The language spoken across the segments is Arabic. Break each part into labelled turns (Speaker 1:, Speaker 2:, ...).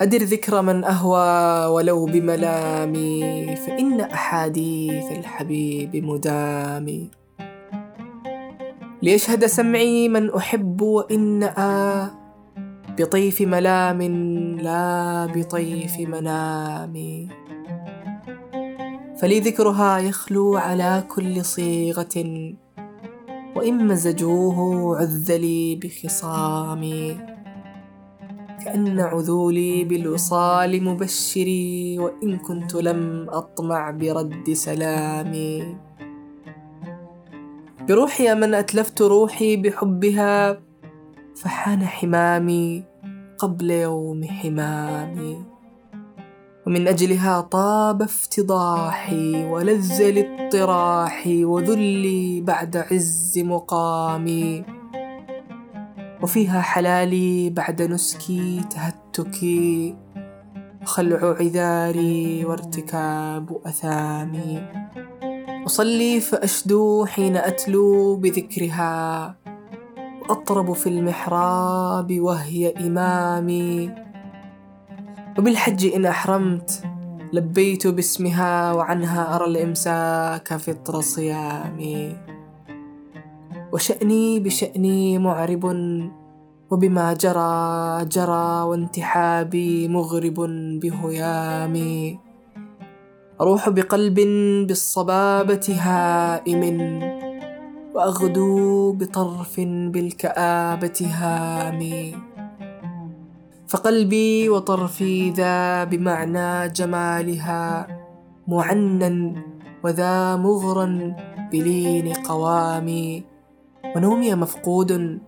Speaker 1: أدر ذكر من أهوى ولو بملامي فإن أحاديث الحبيب مدامي. ليشهد سمعي من أحب وإن آ بطيف ملام لا بطيف منام. فلي ذكرها يخلو على كل صيغة وإن مزجوه عذلي بخصامي. كأن عذولي بالوصال مبشري وإن كنت لم أطمع برد سلامي. بروحي من أتلفت روحي بحبها فحان حمامي قبل يوم حمامي. ومن أجلها طاب افتضاحي ولذ لاضطراحي وذلي بعد عز مقامي. وفيها حلالي بعد نسكي تهتكي وخلع عذاري وارتكاب أثامي. أصلي فأشدو حين أتلو بذكرها وأطرب في المحراب وهي إمامي. وبالحج إن أحرمت لبيت باسمها وعنها أرى الإمساك فطر صيامي. وشأني بشأني معرب وبما جرى جرى وانتحابي مغرب بهيامي أروح بقلب بالصبابة هائم وأغدو بطرف بالكآبة هامي فقلبي وطرفي ذا بمعنى جمالها معنى وذا مغرا بلين قوامي. ونومي مفقود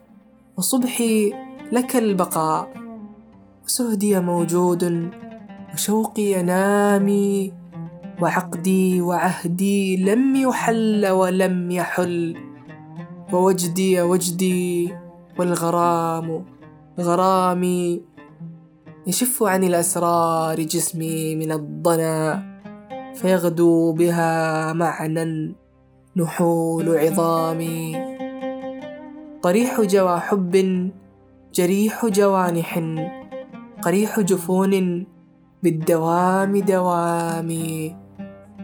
Speaker 1: وصبحي لك البقاء وسهدي موجود وشوقي ينامي وعقدي وعهدي لم يحل ولم يحل ووجدي وجدي والغرام غرامي يشف عن الأسرار جسمي من الضنا فيغدو بها معنى نحول عظامي. طريح جوى حب جريح جوانح قريح جفون بالدوام دوامي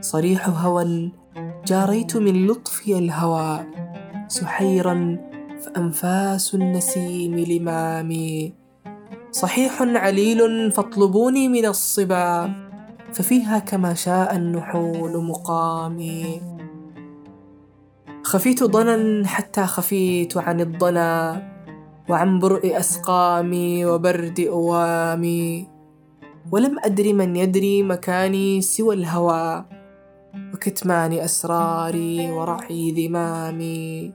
Speaker 1: صريح هوى جاريت من لطفي الهوى. سحيرا فأنفاس النسيم لمامي صحيح عليل فاطلبوني من الصبا ففيها كما شاء النحول مقامي خفيت ضنا حتى خفيت عن الضنا وعن برء أسقامي وبرد أوامي. ولم أدر من يدري مكاني سوى الهوى وكتمان أسراري ورعي ذمامي.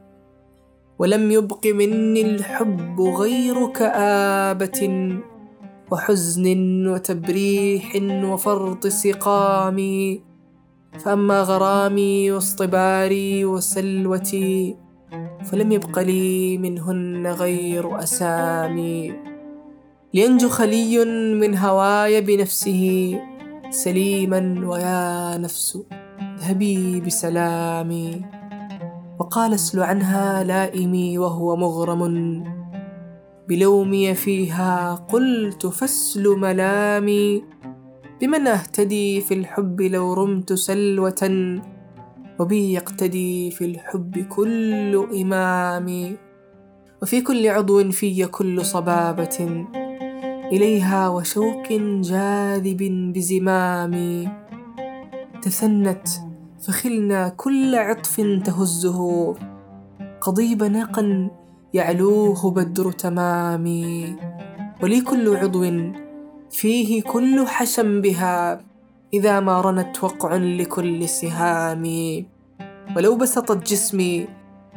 Speaker 1: ولم يبق مني الحب غير كآبة وحزن وتبريح وفرط سقامي. فأما غرامي واصطباري وسلوتي فلم يبق لي منهن غير أسامي. لينجو خلي من هواي بنفسه سليما ويا نفس اذهبي بسلامي. وقال اسل عنها لائمي وهو مغرم. بلومي فيها قلت فاسل ملامي. بمن أهتدي في الحب لو رمت سلوة؟ وبي يقتدي في الحب كل إمام. وفي كل عضو في كل صبابة. إليها وشوق جاذب بزمام. تثنت فخلنا كل عطف تهزه. قضيب ناقا يعلوه بدر تمامي ولي كل عضو فيه كل حشم بها إذا ما رنت وقع لكل سهام ولو بسطت جسمي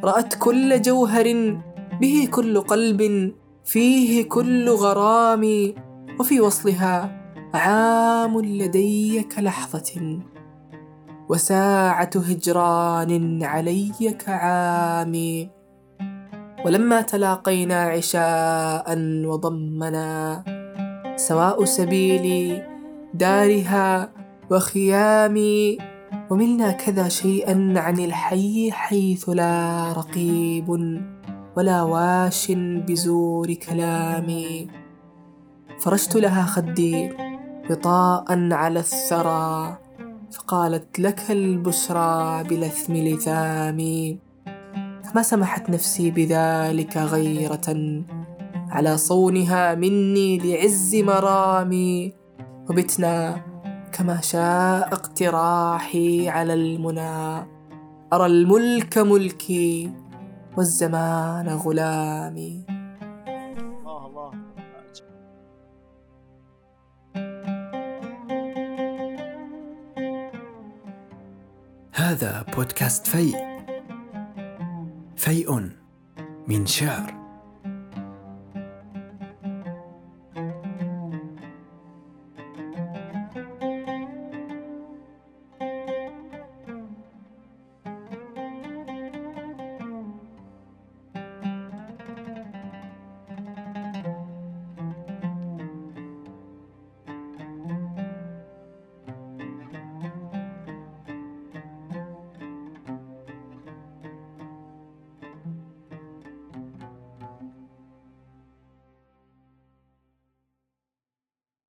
Speaker 1: رأت كل جوهر به كل قلب فيه كل غرام. وفي وصلها عام لدي كلحظة. وساعة هجران علي كعام. ولما تلاقينا عشاء وضمنا سواء سبيلي دارها وخيامي وملنا كذا شيئا عن الحي حيث لا رقيب ولا واش بزور كلامي. فرشت لها خدي وطاء على الثرى فقالت لك البشرى بلثم لثامي. فما سمحت نفسي بذلك غيرة. على صونها مني لعز مرامي. وبتنا كما شاء اقتراحي على المنى. أرى الملك ملكي والزمان غلامي. الله الله.
Speaker 2: هذا بودكاست فيء. فيء من شعر.